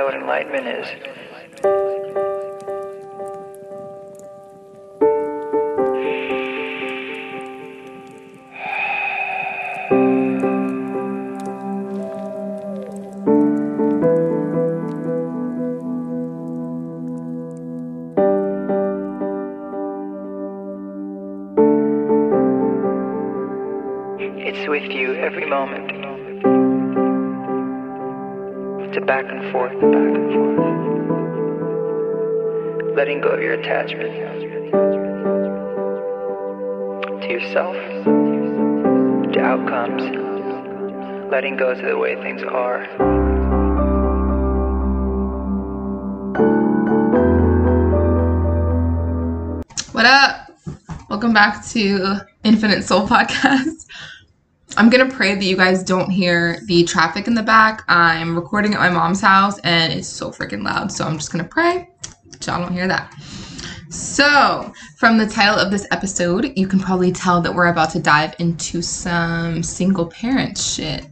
know what enlightenment is? It's with you every moment. A back and forth, back and forth. Letting go of your attachment to yourself, to outcomes, letting go to the way things are. What up? Welcome back to Infinite Soul Podcast. I'm gonna pray that you guys don't hear the traffic in the back. I'm recording at my mom's house and it's so freaking loud, so I'm just gonna pray that y'all don't hear that. So, from the title of this episode, you can probably tell that we're about to dive into some single parent shit.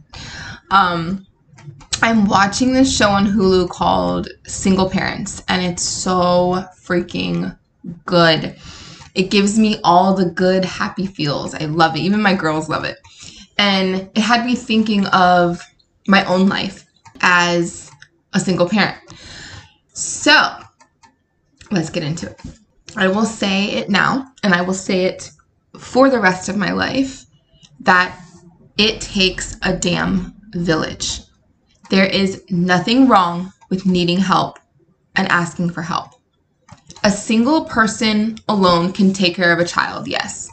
Um, I'm watching this show on Hulu called Single Parents, and it's so freaking good. It gives me all the good, happy feels. I love it. Even my girls love it. And it had me thinking of my own life as a single parent. So let's get into it. I will say it now, and I will say it for the rest of my life that it takes a damn village. There is nothing wrong with needing help and asking for help. A single person alone can take care of a child, yes.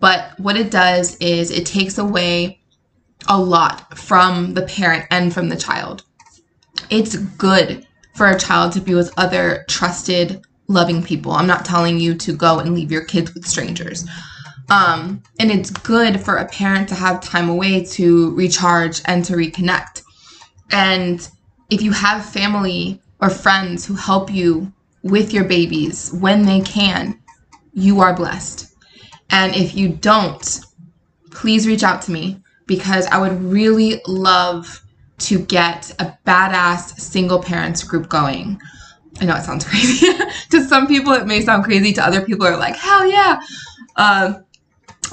But what it does is it takes away a lot from the parent and from the child. It's good for a child to be with other trusted, loving people. I'm not telling you to go and leave your kids with strangers. Um, and it's good for a parent to have time away to recharge and to reconnect. And if you have family or friends who help you with your babies when they can, you are blessed. And if you don't, please reach out to me because I would really love to get a badass single parents group going. I know it sounds crazy. to some people, it may sound crazy. To other people, are like, hell yeah. Uh,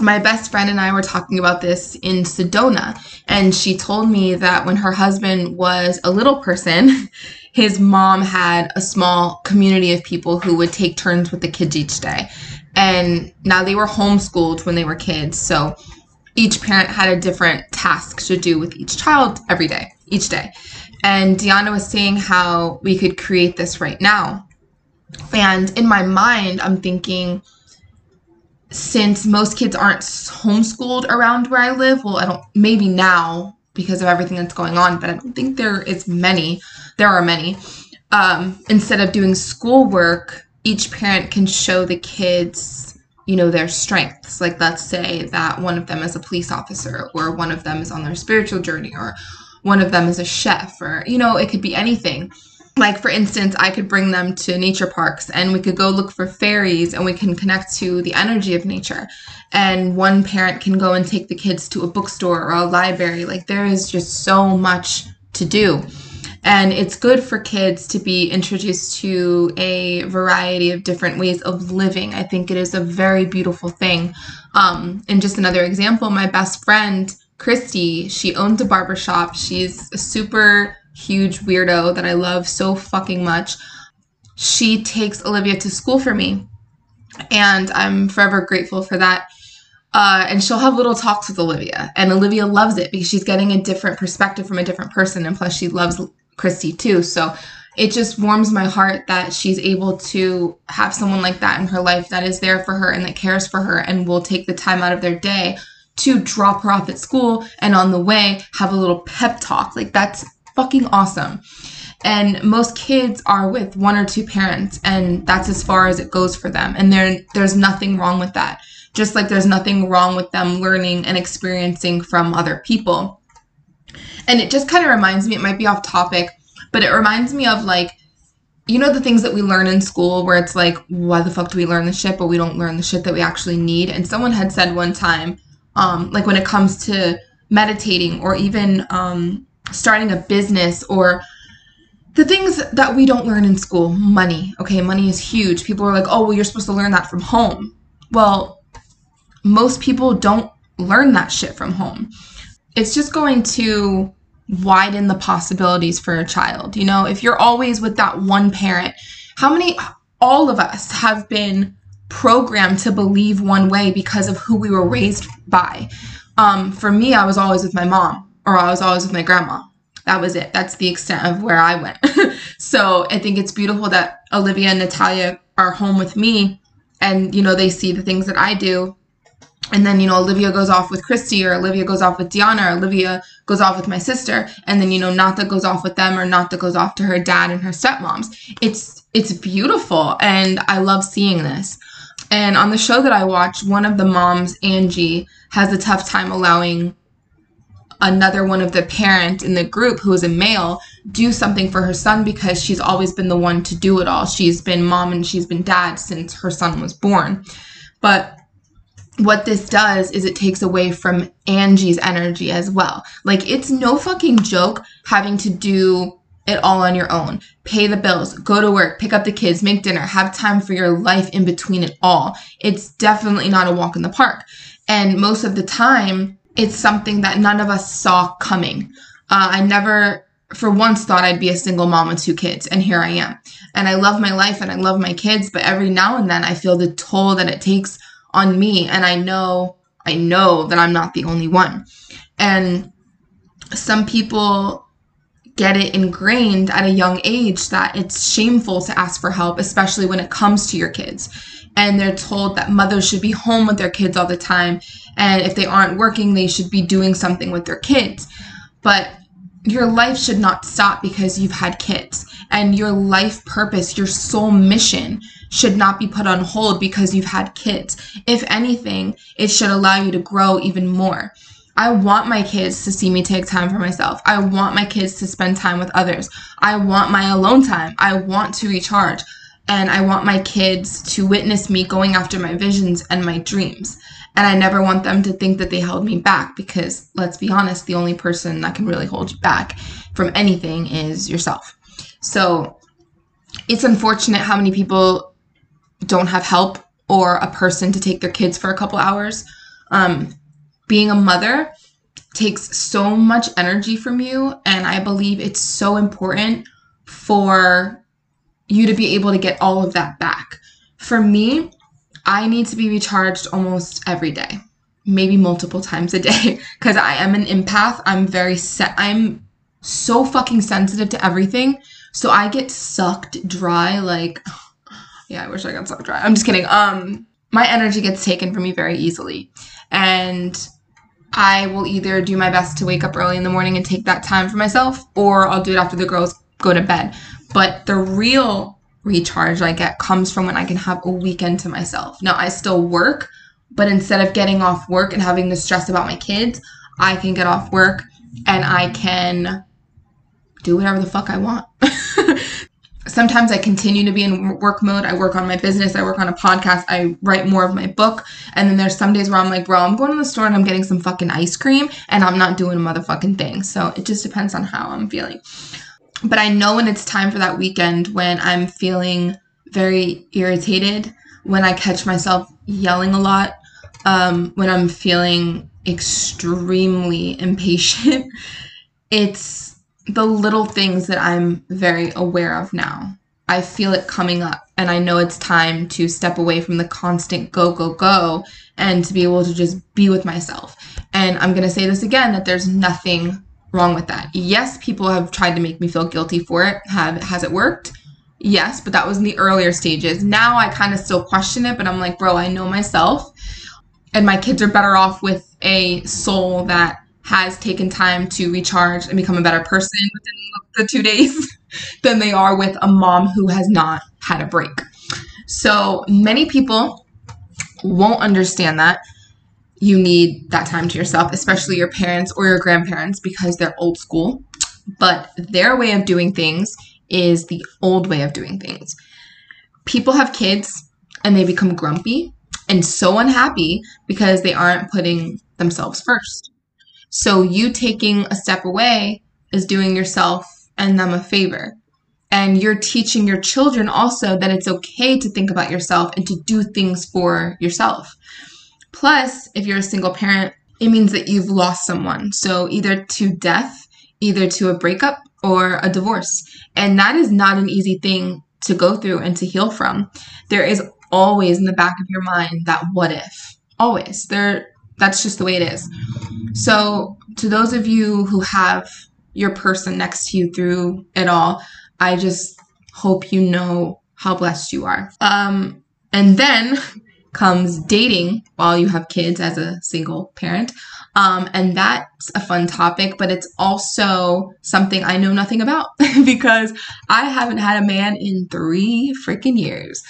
my best friend and I were talking about this in Sedona, and she told me that when her husband was a little person, his mom had a small community of people who would take turns with the kids each day. And now they were homeschooled when they were kids. So each parent had a different task to do with each child every day, each day. And Deanna was saying how we could create this right now. And in my mind, I'm thinking, since most kids aren't homeschooled around where I live, well, I don't, maybe now because of everything that's going on, but I don't think there is many. There are many. Um, instead of doing schoolwork, each parent can show the kids, you know, their strengths. Like, let's say that one of them is a police officer, or one of them is on their spiritual journey, or one of them is a chef, or, you know, it could be anything. Like, for instance, I could bring them to nature parks and we could go look for fairies and we can connect to the energy of nature. And one parent can go and take the kids to a bookstore or a library. Like, there is just so much to do. And it's good for kids to be introduced to a variety of different ways of living. I think it is a very beautiful thing. Um, and just another example, my best friend, Christy, she owns a barbershop. She's a super huge weirdo that I love so fucking much. She takes Olivia to school for me. And I'm forever grateful for that. Uh, and she'll have little talks with Olivia. And Olivia loves it because she's getting a different perspective from a different person. And plus, she loves Christy too. So it just warms my heart that she's able to have someone like that in her life that is there for her and that cares for her and will take the time out of their day to drop her off at school and on the way have a little pep talk. Like, that's fucking awesome. And most kids are with one or two parents, and that's as far as it goes for them. And there, there's nothing wrong with that. Just like there's nothing wrong with them learning and experiencing from other people. And it just kind of reminds me, it might be off topic, but it reminds me of like, you know, the things that we learn in school where it's like, why the fuck do we learn the shit, but we don't learn the shit that we actually need? And someone had said one time, um, like when it comes to meditating or even um, starting a business or the things that we don't learn in school money okay? Money is huge. People are like oh well you're supposed to learn that from home. Well most people don't learn that shit from home. It's just going to widen the possibilities for a child you know if you're always with that one parent how many all of us have been programmed to believe one way because of who we were raised by um, for me i was always with my mom or i was always with my grandma that was it. That's the extent of where I went. so I think it's beautiful that Olivia and Natalia are home with me and, you know, they see the things that I do. And then, you know, Olivia goes off with Christy or Olivia goes off with Diana or Olivia goes off with my sister. And then, you know, Nata goes off with them or Nata goes off to her dad and her stepmoms. It's, it's beautiful. And I love seeing this. And on the show that I watch, one of the moms, Angie, has a tough time allowing another one of the parent in the group who is a male do something for her son because she's always been the one to do it all. She's been mom and she's been dad since her son was born. But what this does is it takes away from Angie's energy as well. Like it's no fucking joke having to do it all on your own. Pay the bills, go to work, pick up the kids, make dinner, have time for your life in between it all. It's definitely not a walk in the park. And most of the time, it's something that none of us saw coming. Uh, I never, for once, thought I'd be a single mom with two kids, and here I am. And I love my life and I love my kids, but every now and then I feel the toll that it takes on me, and I know, I know that I'm not the only one. And some people get it ingrained at a young age that it's shameful to ask for help, especially when it comes to your kids. And they're told that mothers should be home with their kids all the time and if they aren't working, they should be doing something with their kids. But your life should not stop because you've had kids. And your life purpose, your soul mission should not be put on hold because you've had kids. If anything, it should allow you to grow even more. I want my kids to see me take time for myself. I want my kids to spend time with others. I want my alone time. I want to recharge. And I want my kids to witness me going after my visions and my dreams. And I never want them to think that they held me back because let's be honest, the only person that can really hold you back from anything is yourself. So it's unfortunate how many people don't have help or a person to take their kids for a couple hours. Um, being a mother takes so much energy from you, and I believe it's so important for you to be able to get all of that back. For me, I need to be recharged almost every day, maybe multiple times a day, because I am an empath. I'm very set. I'm so fucking sensitive to everything. So I get sucked dry. Like, yeah, I wish I got sucked dry. I'm just kidding. Um, my energy gets taken from me very easily. And I will either do my best to wake up early in the morning and take that time for myself, or I'll do it after the girls go to bed. But the real recharge I get comes from when I can have a weekend to myself. Now, I still work, but instead of getting off work and having the stress about my kids, I can get off work and I can do whatever the fuck I want. Sometimes I continue to be in work mode. I work on my business, I work on a podcast, I write more of my book. And then there's some days where I'm like, bro, I'm going to the store and I'm getting some fucking ice cream and I'm not doing a motherfucking thing. So it just depends on how I'm feeling but I know when it's time for that weekend when I'm feeling very irritated, when I catch myself yelling a lot, um, when I'm feeling extremely impatient. it's the little things that I'm very aware of now. I feel it coming up, and I know it's time to step away from the constant go, go, go, and to be able to just be with myself. And I'm going to say this again that there's nothing wrong with that. Yes, people have tried to make me feel guilty for it. Have has it worked? Yes, but that was in the earlier stages. Now I kind of still question it, but I'm like, bro, I know myself. And my kids are better off with a soul that has taken time to recharge and become a better person within the two days than they are with a mom who has not had a break. So many people won't understand that you need that time to yourself, especially your parents or your grandparents because they're old school. But their way of doing things is the old way of doing things. People have kids and they become grumpy and so unhappy because they aren't putting themselves first. So you taking a step away is doing yourself and them a favor. And you're teaching your children also that it's okay to think about yourself and to do things for yourself. Plus, if you're a single parent, it means that you've lost someone. So either to death, either to a breakup or a divorce. And that is not an easy thing to go through and to heal from. There is always in the back of your mind that what if. Always. There that's just the way it is. So, to those of you who have your person next to you through it all, I just hope you know how blessed you are. Um, and then comes dating while you have kids as a single parent. Um, and that's a fun topic, but it's also something I know nothing about because I haven't had a man in three freaking years.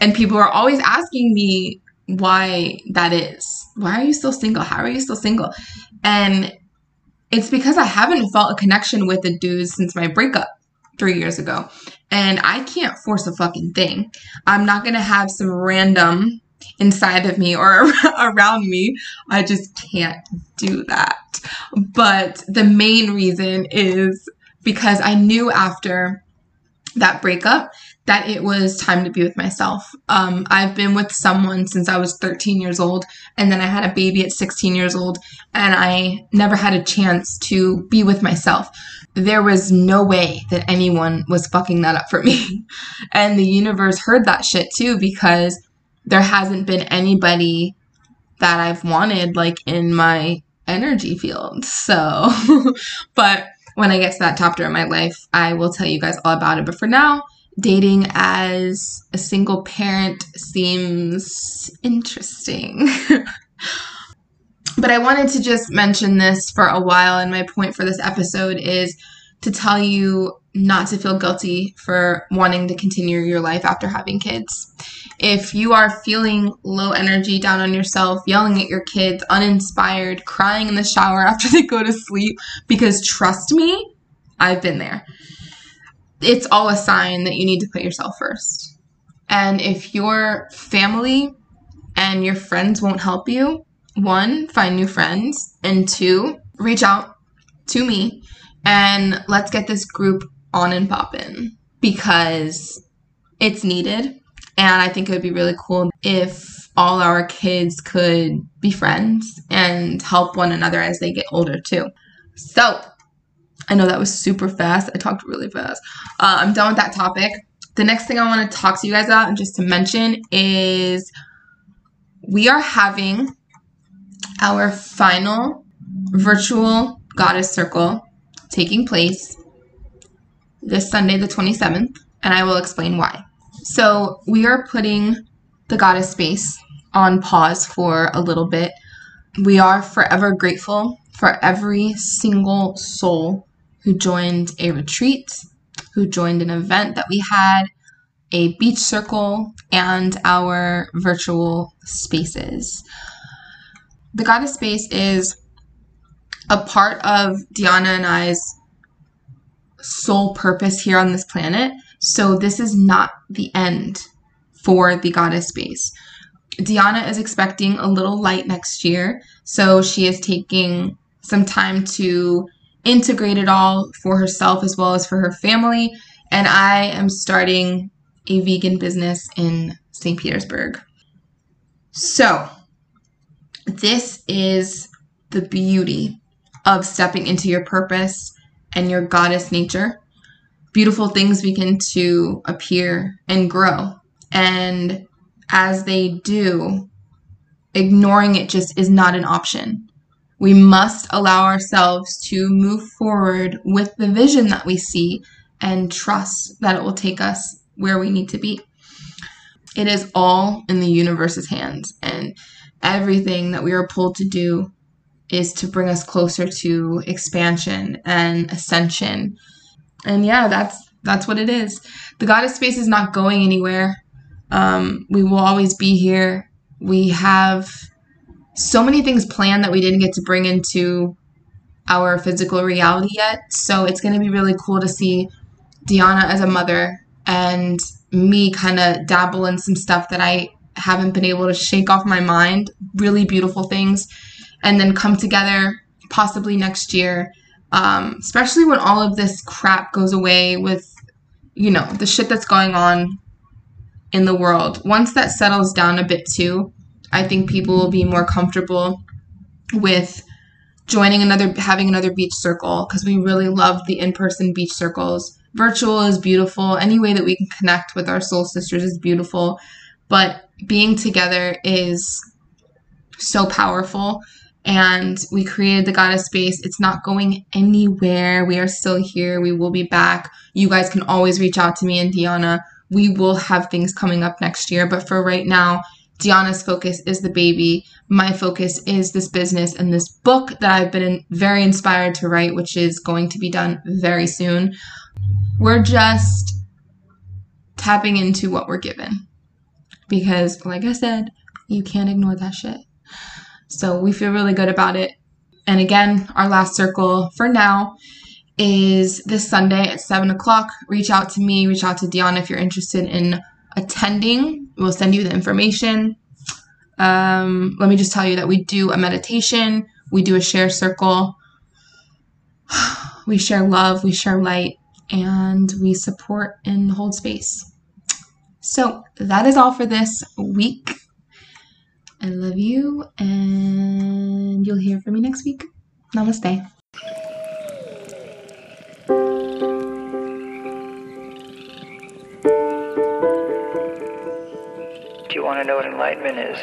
And people are always asking me why that is. Why are you still single? How are you still single? And it's because I haven't felt a connection with a dude since my breakup three years ago. And I can't force a fucking thing. I'm not gonna have some random inside of me or around me. I just can't do that. But the main reason is because I knew after that breakup that it was time to be with myself. Um, I've been with someone since I was 13 years old, and then I had a baby at 16 years old, and I never had a chance to be with myself. There was no way that anyone was fucking that up for me. and the universe heard that shit too because there hasn't been anybody that I've wanted like in my energy field. So, but when I get to that chapter in my life, I will tell you guys all about it. But for now, dating as a single parent seems interesting. but I wanted to just mention this for a while, and my point for this episode is to tell you not to feel guilty for wanting to continue your life after having kids. If you are feeling low energy, down on yourself, yelling at your kids, uninspired, crying in the shower after they go to sleep, because trust me, I've been there. It's all a sign that you need to put yourself first. And if your family and your friends won't help you, one, find new friends, and two, reach out to me and let's get this group on and poppin' because it's needed. And I think it would be really cool if all our kids could be friends and help one another as they get older too. So, I know that was super fast. I talked really fast. Uh, I'm done with that topic. The next thing I want to talk to you guys about and just to mention is we are having our final virtual goddess circle taking place this Sunday, the 27th, and I will explain why. So, we are putting the goddess space on pause for a little bit. We are forever grateful for every single soul who joined a retreat, who joined an event that we had, a beach circle, and our virtual spaces. The goddess space is a part of Diana and I's sole purpose here on this planet. So this is not the end for the goddess space. Diana is expecting a little light next year, so she is taking some time to integrate it all for herself as well as for her family. And I am starting a vegan business in St. Petersburg. So, this is the beauty of stepping into your purpose and your goddess nature. Beautiful things begin to appear and grow. And as they do, ignoring it just is not an option. We must allow ourselves to move forward with the vision that we see and trust that it will take us where we need to be. It is all in the universe's hands, and everything that we are pulled to do is to bring us closer to expansion and ascension. And yeah, that's that's what it is. The goddess space is not going anywhere. Um, we will always be here. We have so many things planned that we didn't get to bring into our physical reality yet. So it's going to be really cool to see Deanna as a mother and me kind of dabble in some stuff that I haven't been able to shake off my mind. Really beautiful things and then come together possibly next year, um, especially when all of this crap goes away with you know, the shit that's going on in the world, once that settles down a bit too, I think people will be more comfortable with joining another having another beach circle because we really love the in-person beach circles. Virtual is beautiful. Any way that we can connect with our soul sisters is beautiful. But being together is so powerful and we created the goddess space. It's not going anywhere. We are still here. We will be back. You guys can always reach out to me and Diana we will have things coming up next year but for right now Diana's focus is the baby. My focus is this business and this book that I've been very inspired to write, which is going to be done very soon. We're just tapping into what we're given because, like I said, you can't ignore that shit. So we feel really good about it. And again, our last circle for now is this Sunday at 7 o'clock. Reach out to me, reach out to Diana if you're interested in attending. We'll send you the information. Um, let me just tell you that we do a meditation, we do a share circle, we share love, we share light, and we support and hold space. So that is all for this week. I love you, and you'll hear from me next week. Namaste. Want to know what enlightenment is?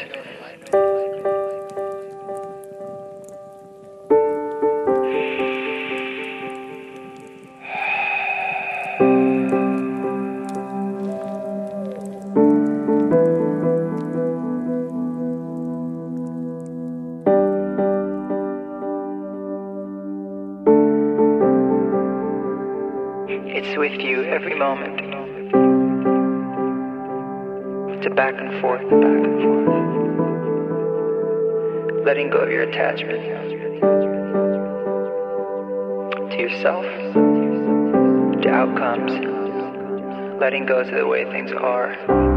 It's with you every moment. A back and forth, back and forth. Letting go of your attachment to yourself, to outcomes, letting go to the way things are.